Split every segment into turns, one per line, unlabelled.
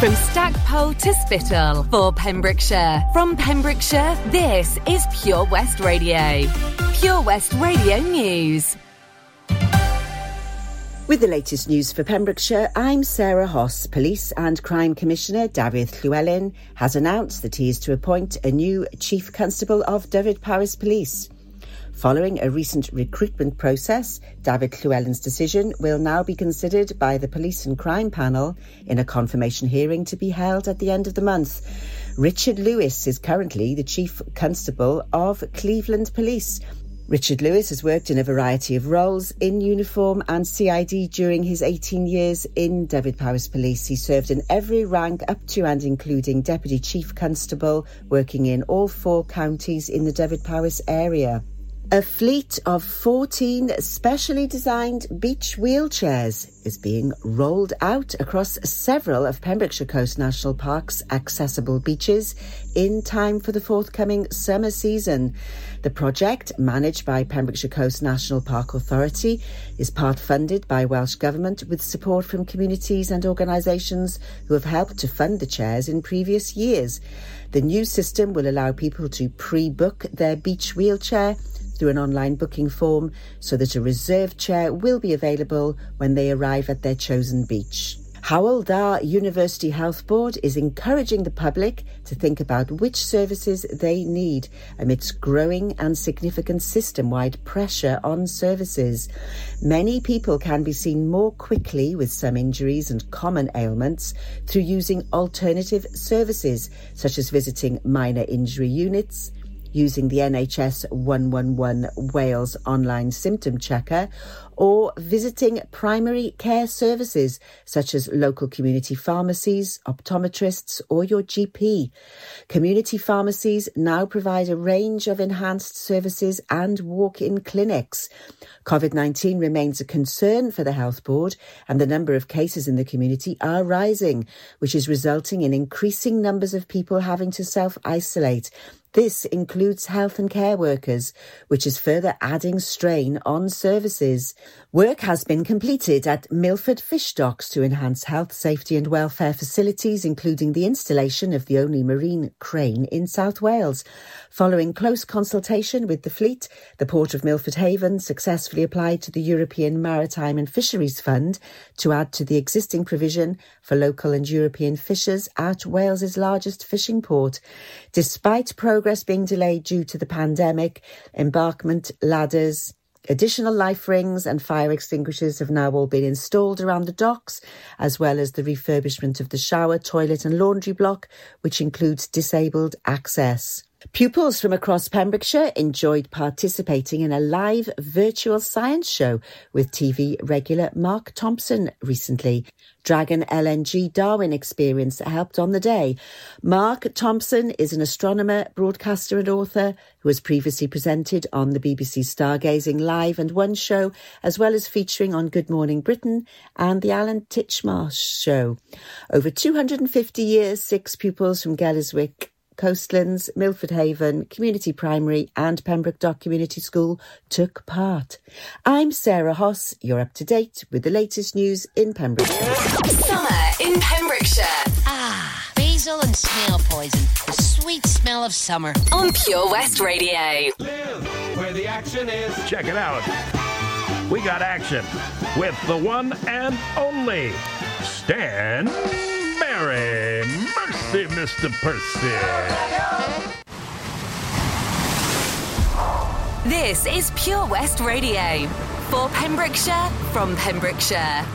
From Stackpole to Spittal for Pembrokeshire. From Pembrokeshire, this is Pure West Radio. Pure West Radio News.
With the latest news for Pembrokeshire, I'm Sarah Hoss. Police and Crime Commissioner Dafydd Llewellyn has announced that he is to appoint a new Chief Constable of Dyfed-Powys Police. Following a recent recruitment process, Dafydd Llewellyn's decision will now be considered by the Police and Crime Panel in a confirmation hearing to be held at the end of the month. Richard Lewis is currently the Chief Constable of Cleveland Police. Richard Lewis has worked in a variety of roles in uniform and CID during his 18 years in Dyfed-Powys Police. He served in every rank up to and including Deputy Chief Constable, working in all four counties in the Dyfed-Powys area. A fleet of 14 specially designed beach wheelchairs is being rolled out across several of Pembrokeshire Coast National Park's accessible beaches in time for the forthcoming summer season. The project, managed by Pembrokeshire Coast National Park Authority, is part funded by Welsh Government with support from communities and organisations who have helped to fund the chairs in previous years. The new system will allow people to pre-book their beach wheelchair through an online booking form so that a reserved chair will be available when they arrive at their chosen beach. Hywel Dda University Health Board is encouraging the public to think about which services they need amidst growing and significant system-wide pressure on services. Many people can be seen more quickly with some injuries and common ailments through using alternative services such as visiting minor injury units, using the NHS 111 Wales online symptom checker or visiting primary care services such as local community pharmacies, optometrists or your GP. Community pharmacies now provide a range of enhanced services and walk-in clinics. COVID-19 remains a concern for the Health Board and the number of cases in the community are rising, which is resulting in increasing numbers of people having to self-isolate this includes health and care workers, which is further adding strain on services. Work has been completed at Milford Fish Docks to enhance health, safety and welfare facilities, including the installation of the only marine crane in South Wales. Following close consultation with the fleet, the Port of Milford Haven successfully applied to the European Maritime and Fisheries Fund to add to the existing provision for local and European fishers at Wales's largest fishing port. Despite progress being delayed due to the pandemic, embarkment ladders, Additional life rings and fire extinguishers have now all been installed around the docks, as well as the refurbishment of the shower, toilet and laundry block, which includes disabled access. Pupils from across Pembrokeshire enjoyed participating in a live virtual science show with TV regular Mark Thompson recently. Dragon LNG Darwin Experience helped on the day. Mark Thompson is an astronomer, broadcaster and author who has previously presented on the BBC Stargazing Live and One show, as well as featuring on Good Morning Britain and the Alan Titchmarsh show. Over 250 years, six pupils from Gelliswick Coastlands, Milford Haven, Community Primary and Pembroke Dock Community School took part. I'm Sarah Hoss. You're up to date with the latest news in Pembrokeshire.
Summer in Pembrokeshire.
Ah, basil and snail poison. The sweet smell of summer.
On Pure West Radio.
Live where the action is.
Check it out. We got action with the one and only Stan Berry. Mercy, Mr. Percy.
This is Pure West Radio. For Pembrokeshire, from Pembrokeshire.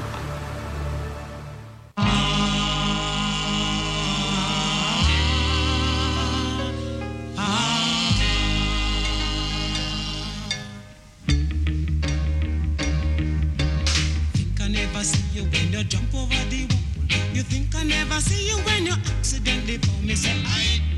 I never see you when you accidentally fall. Me say I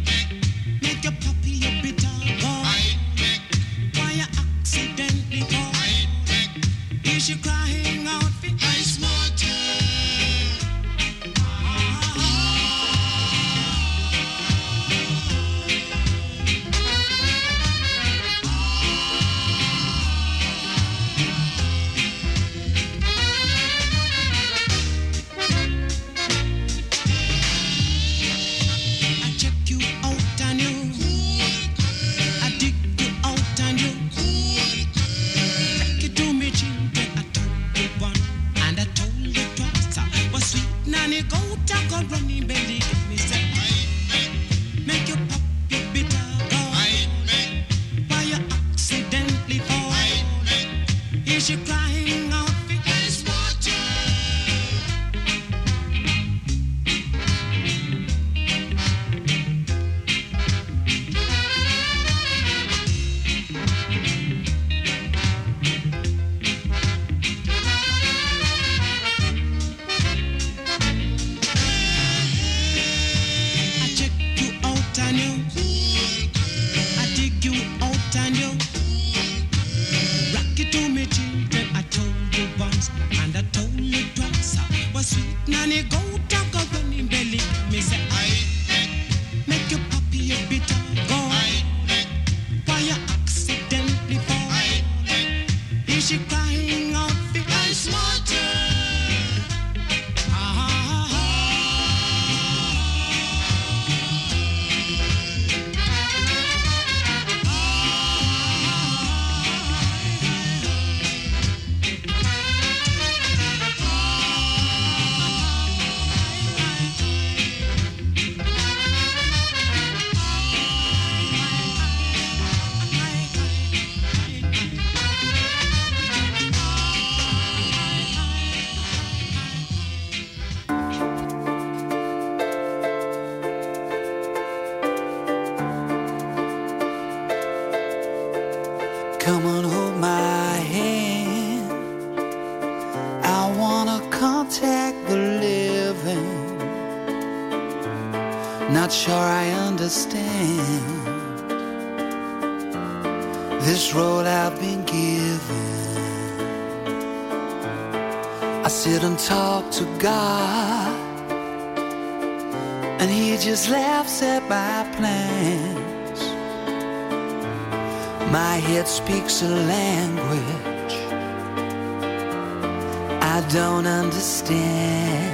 don't understand.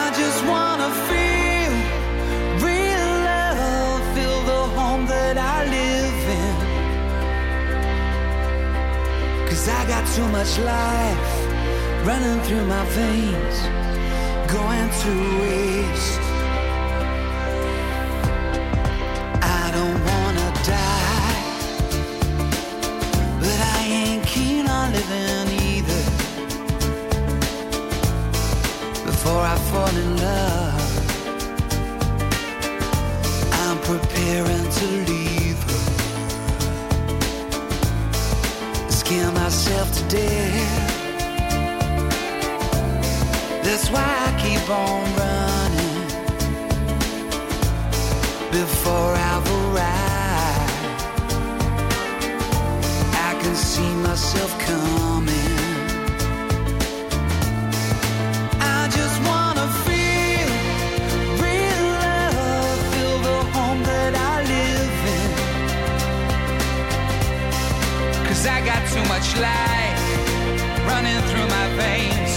I just wanna feel real love, feel the home that I live. Cause I got too much life running through my veins, going to waste. I'm preparing to leave her. Scare myself to death. That's why I keep on running before I arrive. I can see myself coming. I got too much life running through my veins.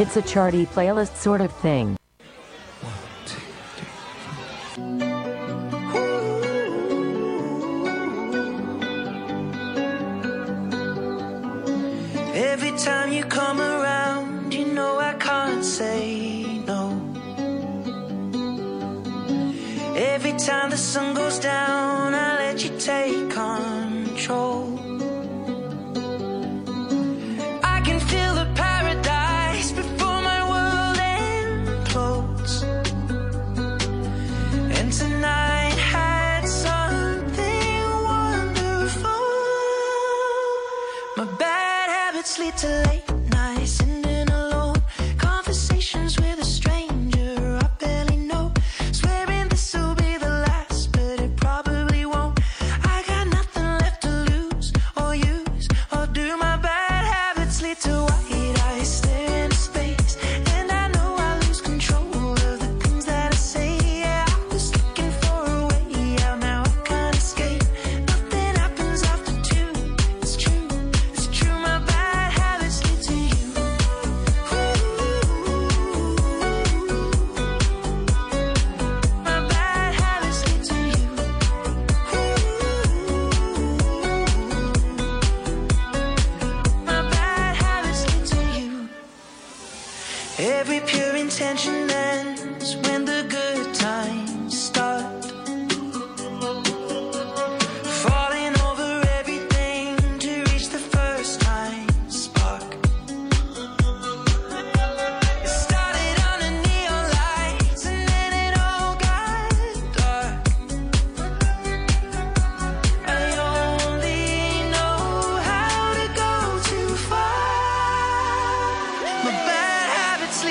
It's a
charty playlist sort of thing.
Every time you call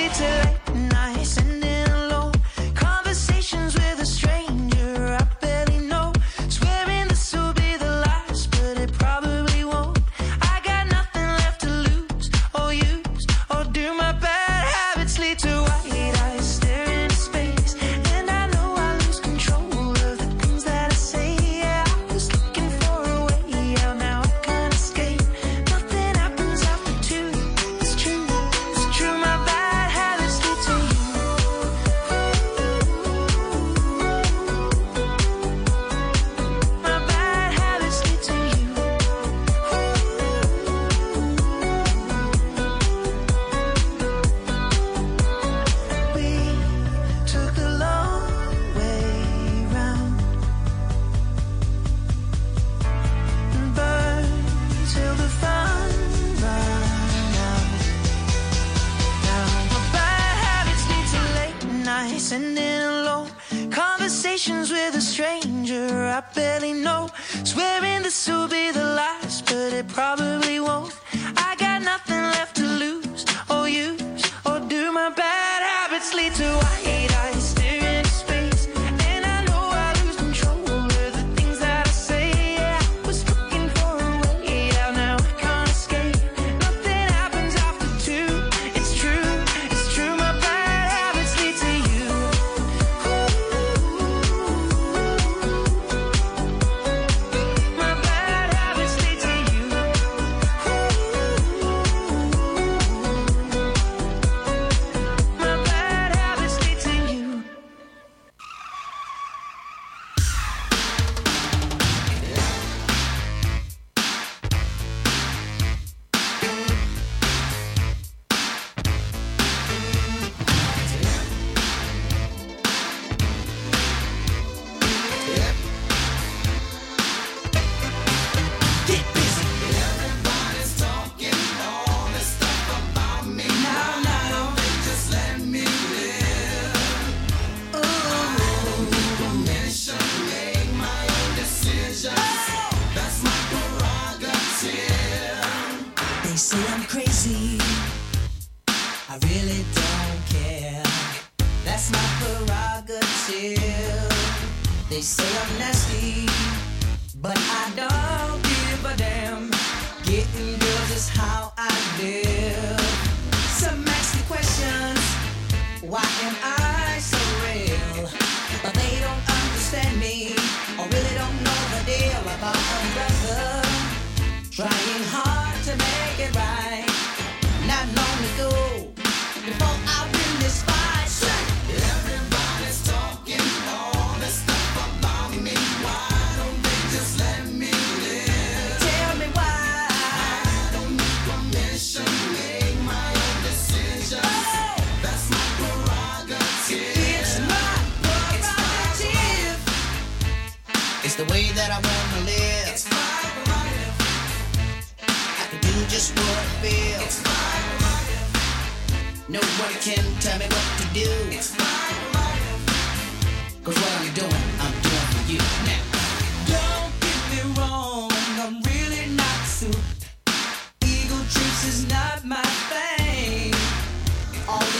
till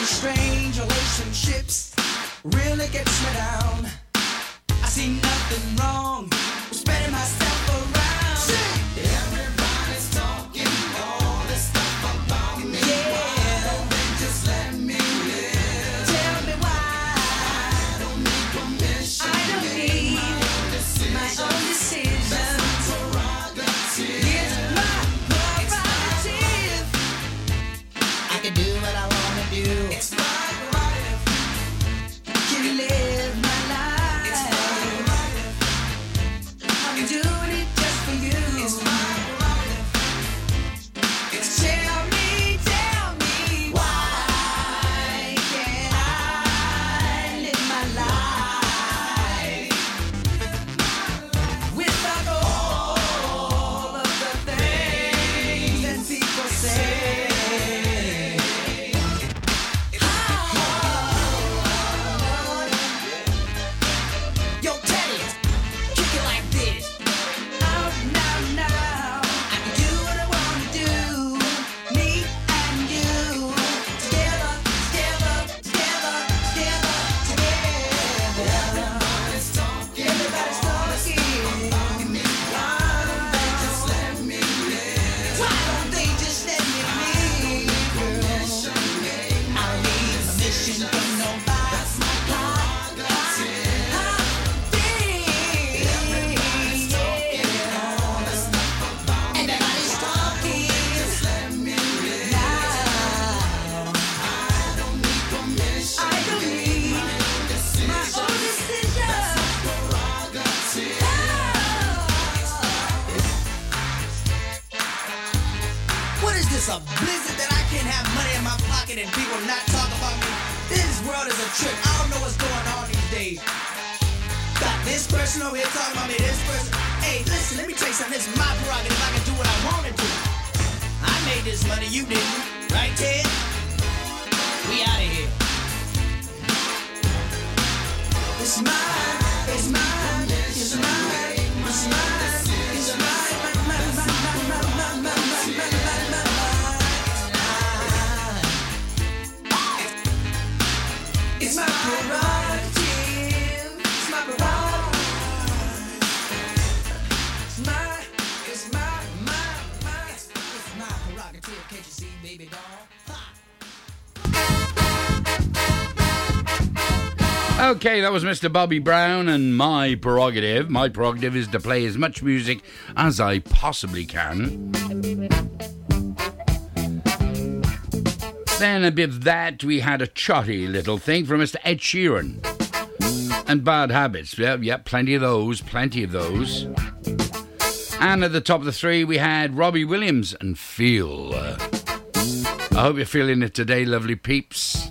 in strange relationships really gets me down. I see nothing wrong with spending myself. just a blizzard that I can't have money in my pocket and people not talk about me. This world is a trick. I don't know what's going on these days. Got this person over here talking about me, this person. Hey, listen, let me tell you something. This is my prerogative. I can do what I want to do. I made this money, you didn't. Right, Ted? We out of here. It's mine, it's mine.
Okay, that was Mr. Bobby Brown and my prerogative. My prerogative is to play as much music as I possibly can. Then, a bit of that, we had a chatty little thing from Mr. Ed Sheeran. And Bad Habits. Yep, yep, plenty of those, plenty of those. And at the top of the three, we had Robbie Williams and Feel. I hope you're feeling it today, lovely peeps.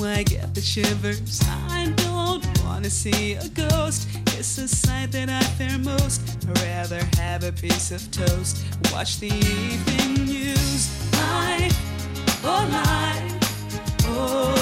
I get the shivers. I don't wanna see a ghost. It's a sight that I fear most. I'd rather have a piece of toast. Watch the evening news. Life, oh life, oh.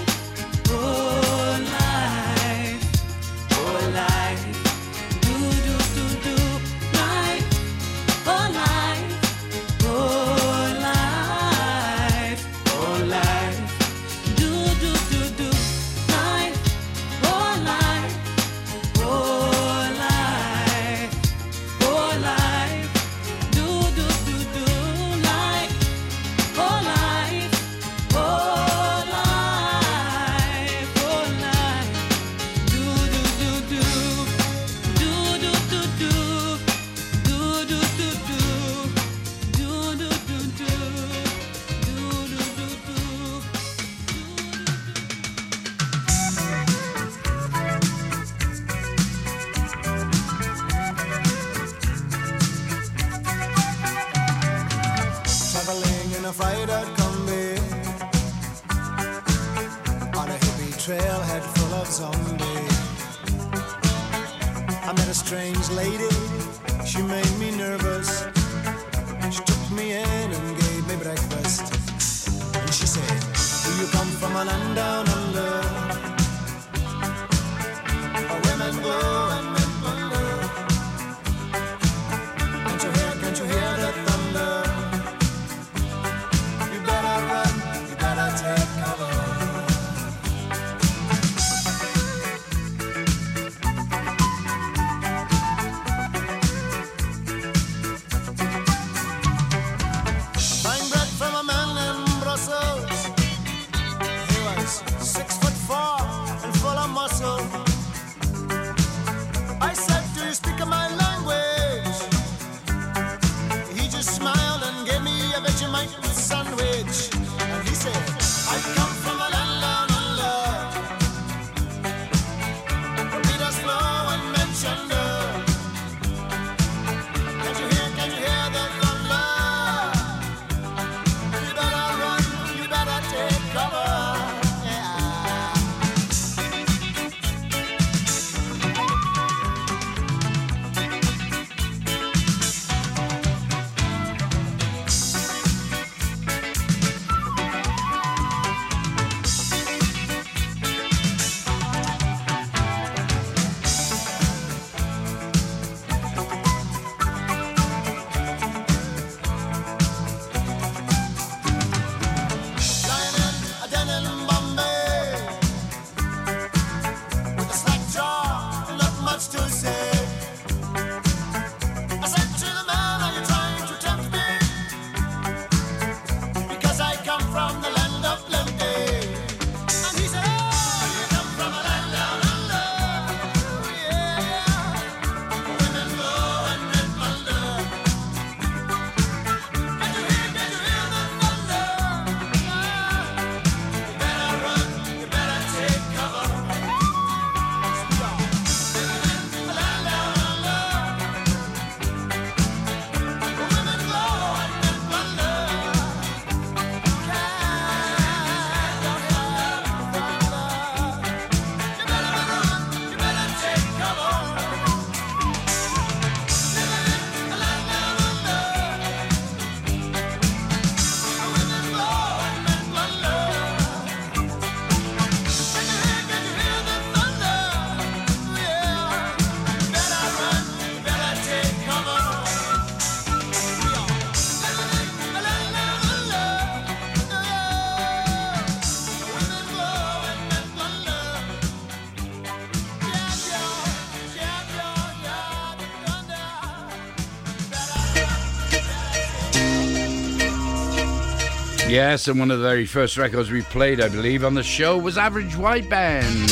Yes, and one of the very first records we played, I believe, on the show was Average White Band.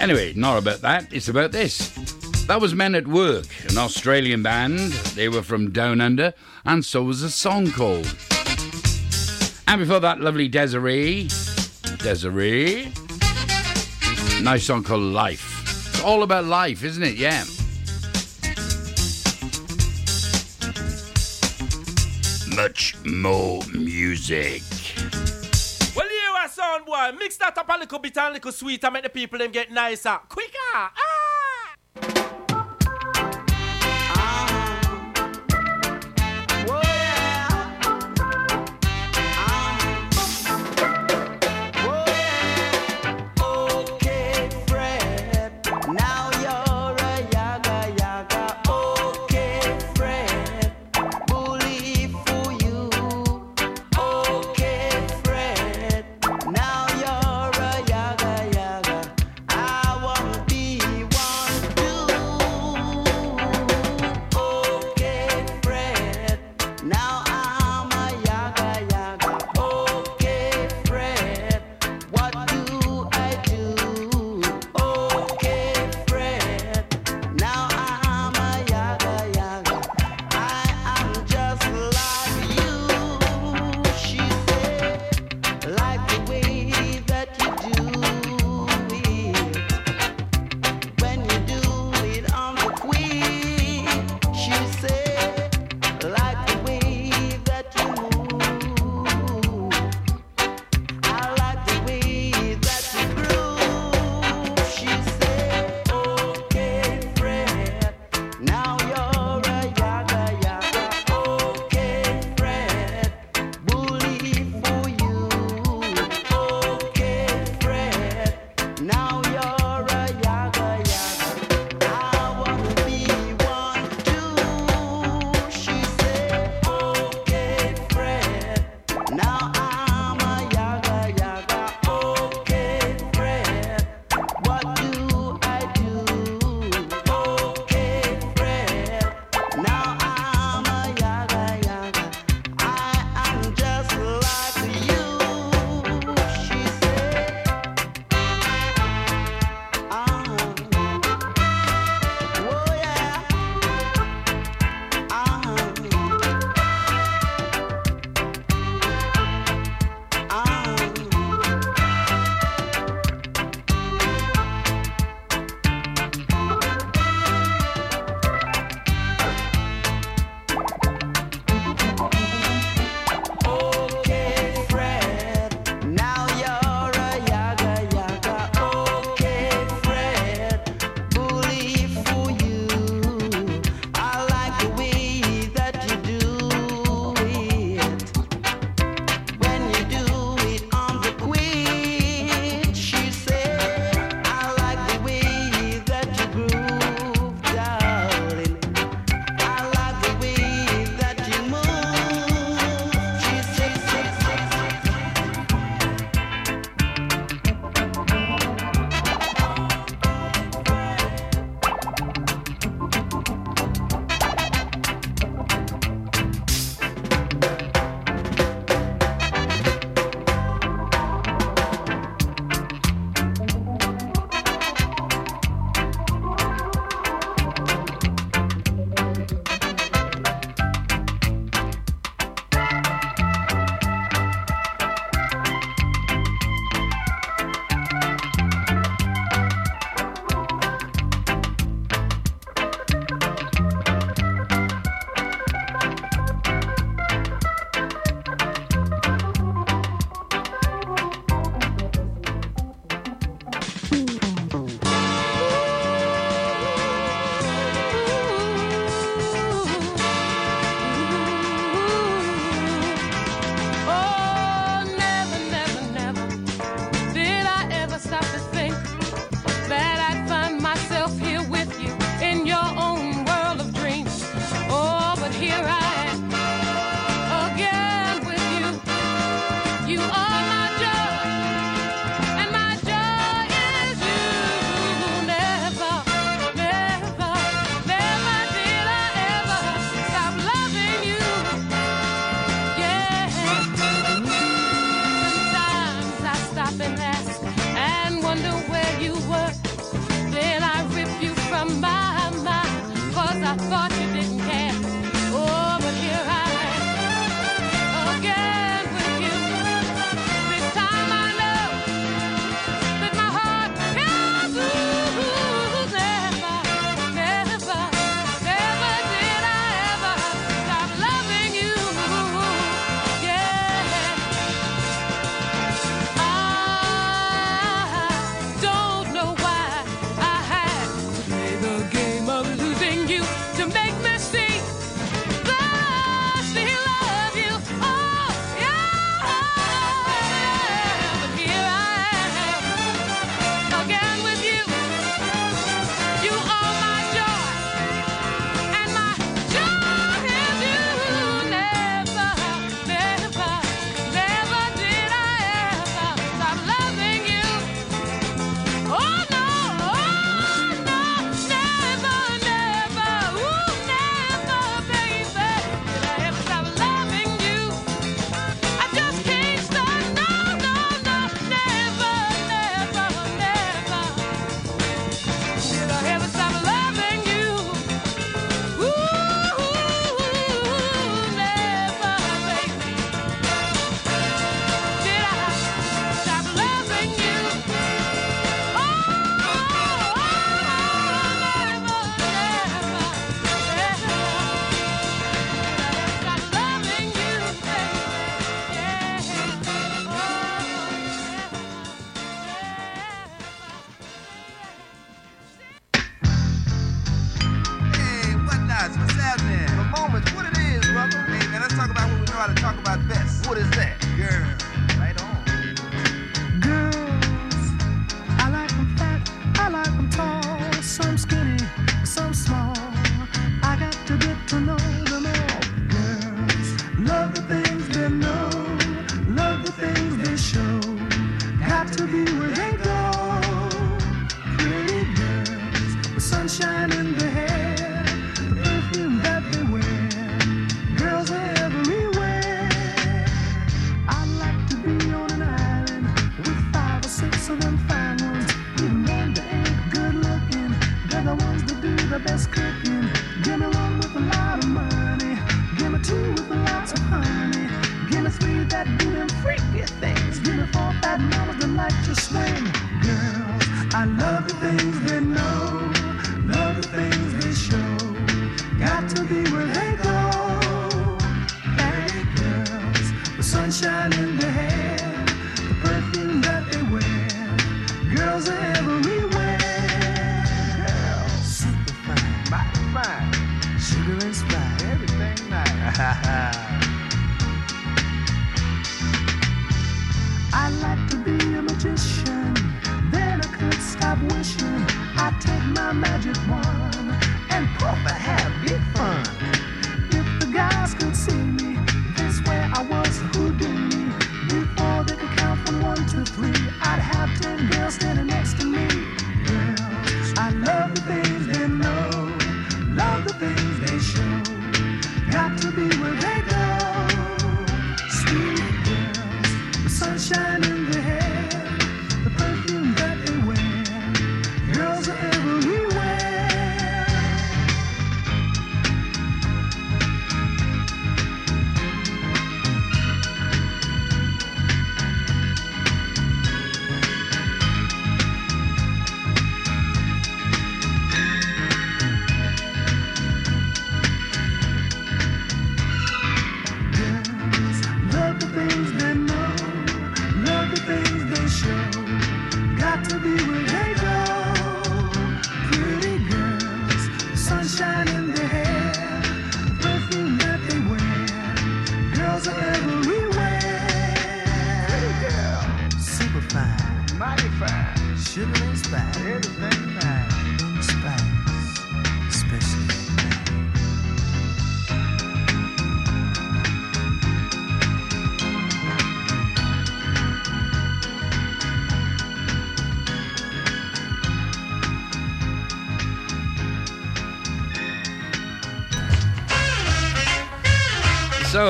Anyway, not about that, it's about this. That was Men at Work, an Australian band. They were from Down Under, and so was a song called. And before that, lovely Des'ree. Des'ree. Nice song called Life. It's all about life, isn't it? Yeah. Much more music.
Well, you are sound boy. Mix that up a little bit and a little sweet and make the people them get nicer. Quicker. Ah!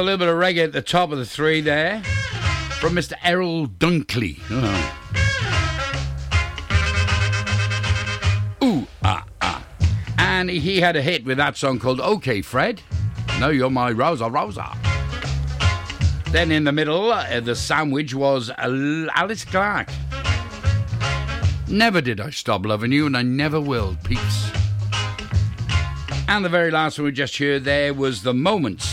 A
little bit of reggae at the top of the three there from Mr. Errol Dunkley. Oh. Ooh, ah, ah. And he had a hit with that song called OK Fred. No, you're my Rosa Rosa. Then in the middle, uh, the sandwich was Alice Clark. Never did I stop loving you, and I never will, peeps. And the very last one we just heard there was The Moments.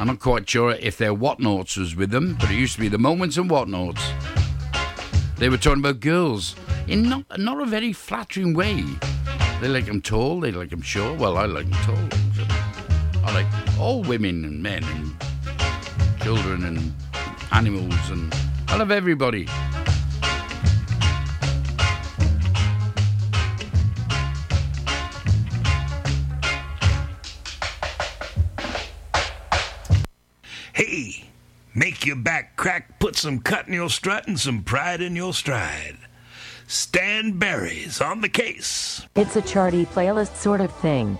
I'm not quite sure if their Whatnauts was with them, but it used to be The Moments and Whatnauts. They were talking about girls in not, not a very flattering way. They like them tall, they like them short. Well, I like them tall. I like all women and men and children and animals and I love everybody.
Hey, make your back crack, put some cut in your strut and some pride in your stride. Stan Berry's on the case.
It's a charty playlist sort of thing.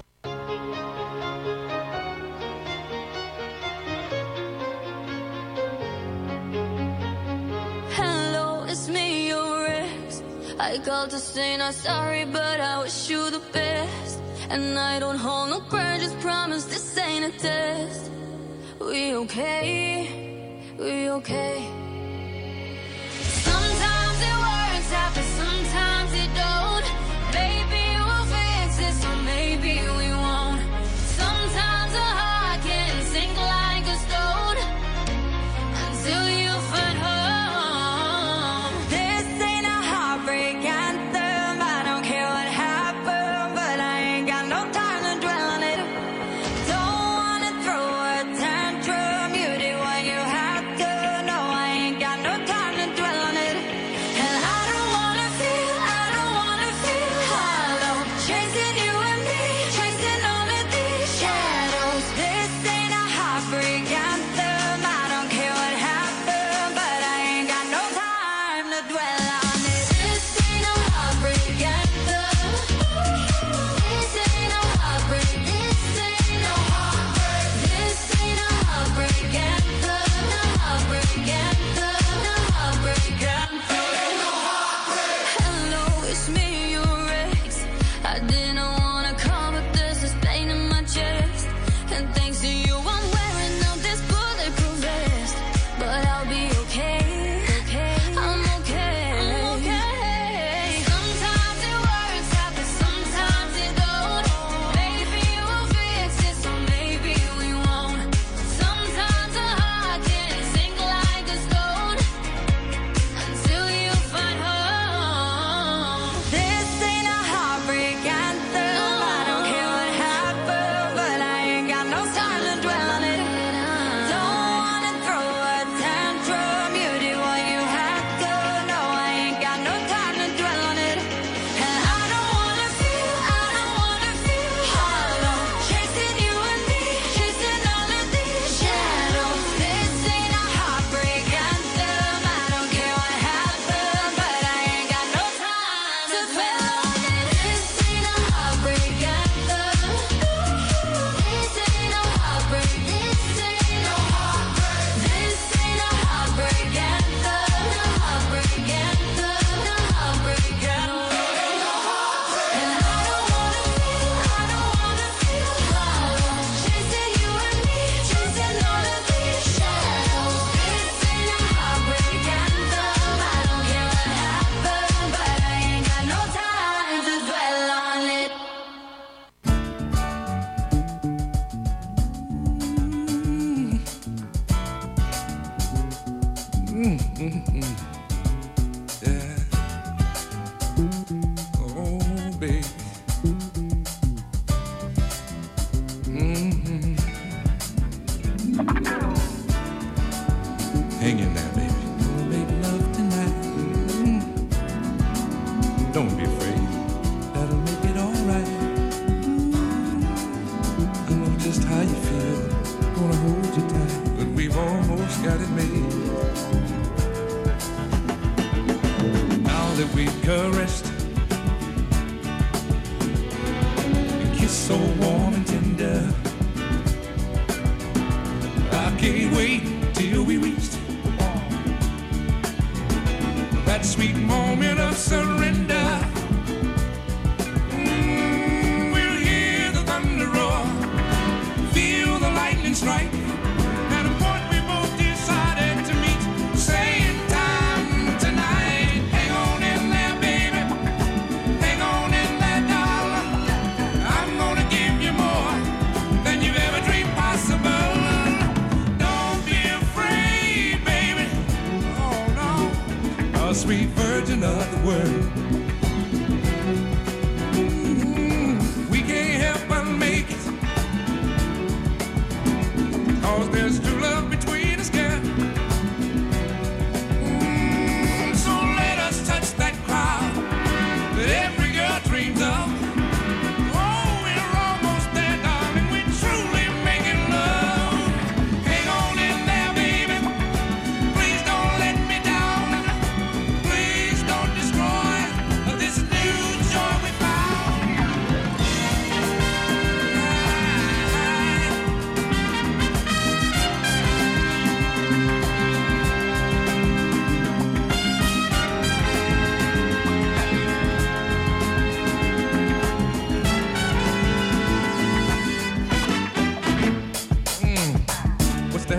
Hello, it's me, your ex. I called to say not sorry, but I wish you the best. And I don't hold no grudges, promise this ain't a test. We okay, we okay. Sometimes it works out, but sometimes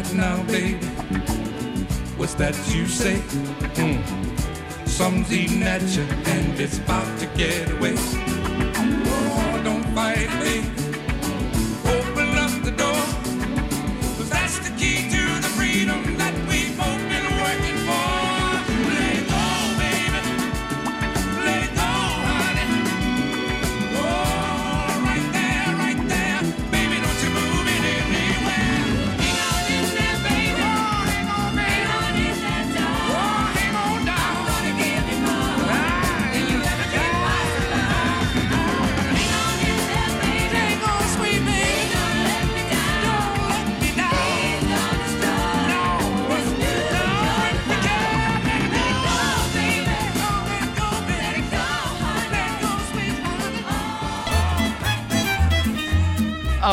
that now, baby? What's that you say? Mm. Some's eating at you and it's about to get away. Oh, don't fight, baby.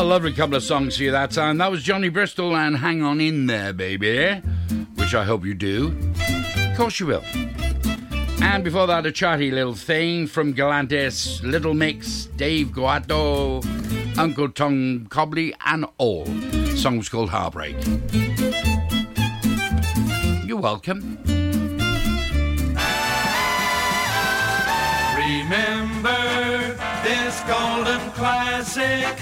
lovely couple of songs for you that time. That was Johnny Bristol and Hang On In There, Baby, which I hope you do. Of course you will. And before that, a chatty little thing from Galantis, Little Mix, Dave Guetta, Uncle Tom Cobley, and all. The song was called Heartbreak. You're welcome.
Remember this golden classic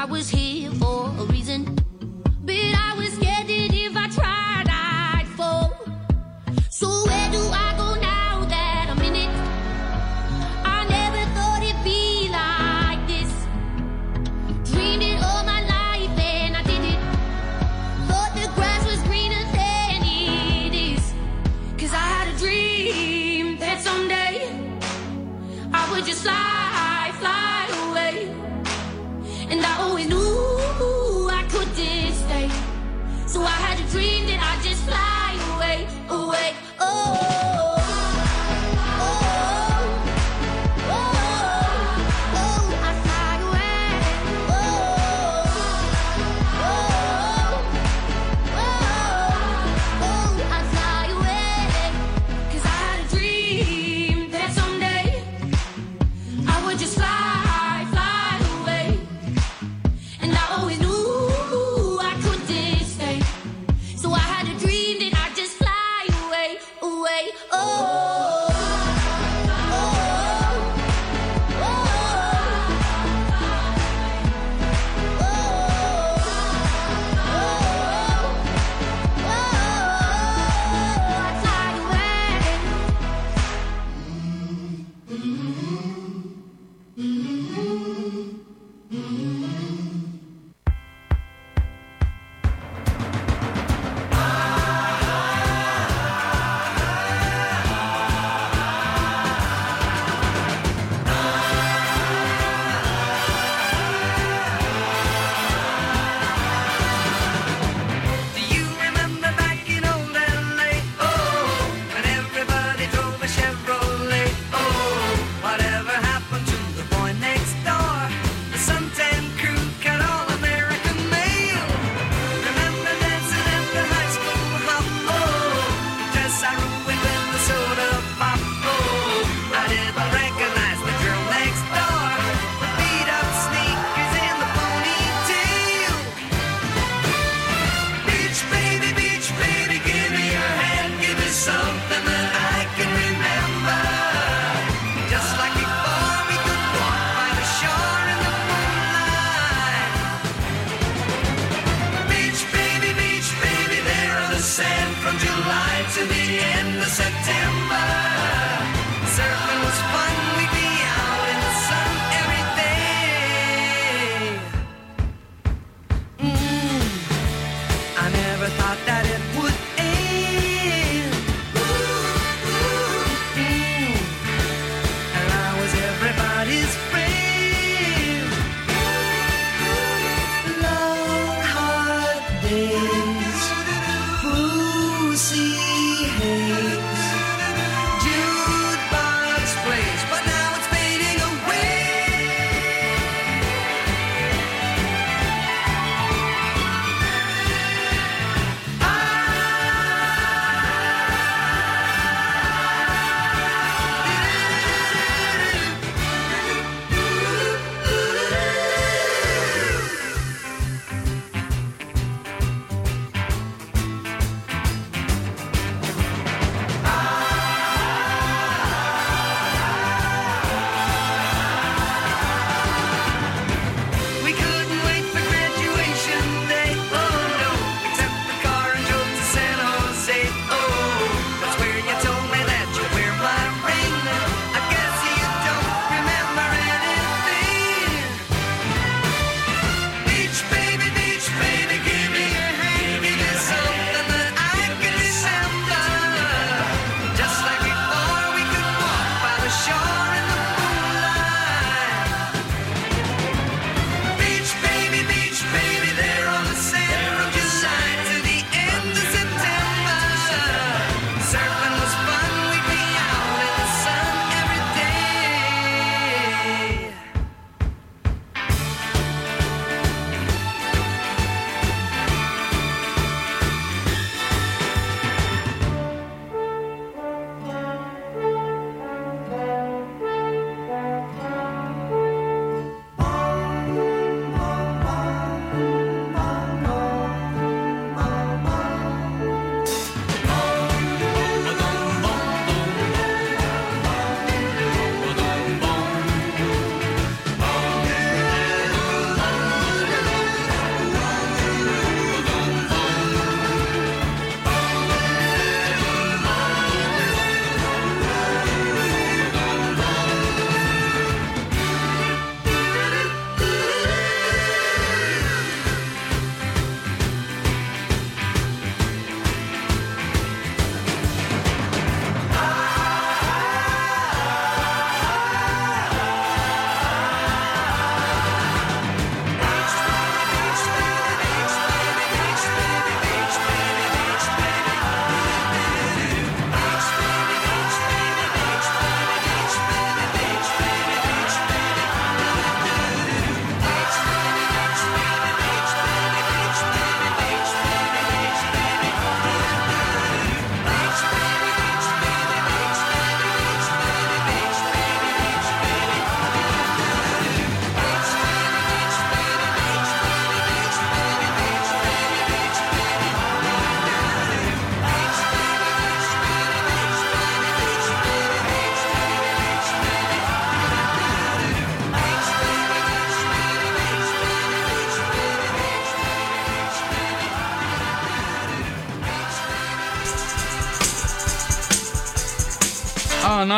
I was here for a reason.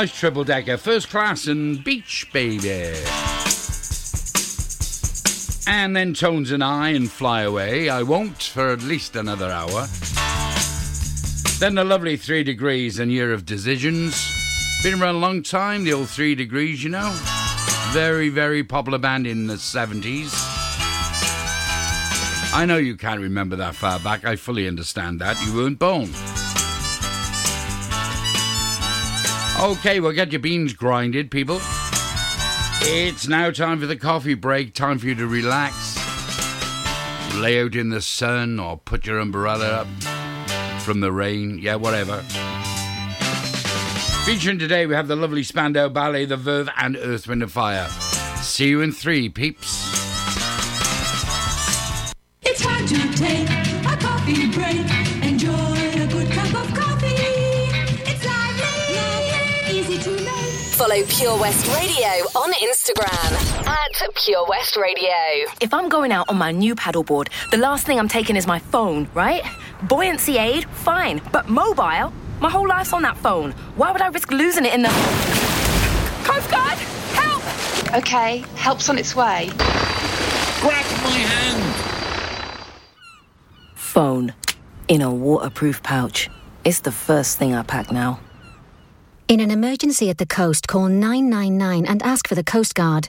Nice triple decker. First class and beach, baby. And then Tones and I and Fly Away. I won't for at least another hour. Then the lovely Three Degrees and Year of Decisions. Been around a long time, the old Three Degrees, you know. Very, very popular band in the 70s. I know you can't remember that far back. I fully understand that. You weren't born. Okay, well, get your beans grinded, people. It's now time for the coffee break. Time for you to relax. Lay out in the sun or put your umbrella up from the rain. Yeah, whatever. Featuring today, we have the lovely Spandau Ballet, The Verve, and Earth, Wind, and Fire. See you in three, peeps.
Follow Pure West Radio on Instagram at Pure West Radio.
If I'm going out on my new paddleboard, the last thing I'm taking is my phone, right? Buoyancy aid, fine. But mobile? My whole life's on that phone. Why would I risk losing it in the. Coast Guard! Help!
Okay, help's on its way.
Grab my hand! Phone. In a waterproof pouch. It's the first thing I pack now.
In an emergency at the coast, call 999 and ask for the Coast Guard.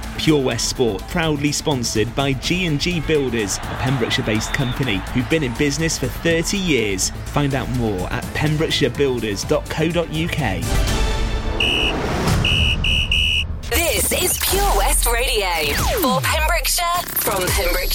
Pure West Sport, proudly sponsored by G&G Builders, a Pembrokeshire-based company who've been in business for 30 years. Find out more at pembrokeshirebuilders.co.uk.
This is Pure West Radio for Pembrokeshire from Pembrokeshire.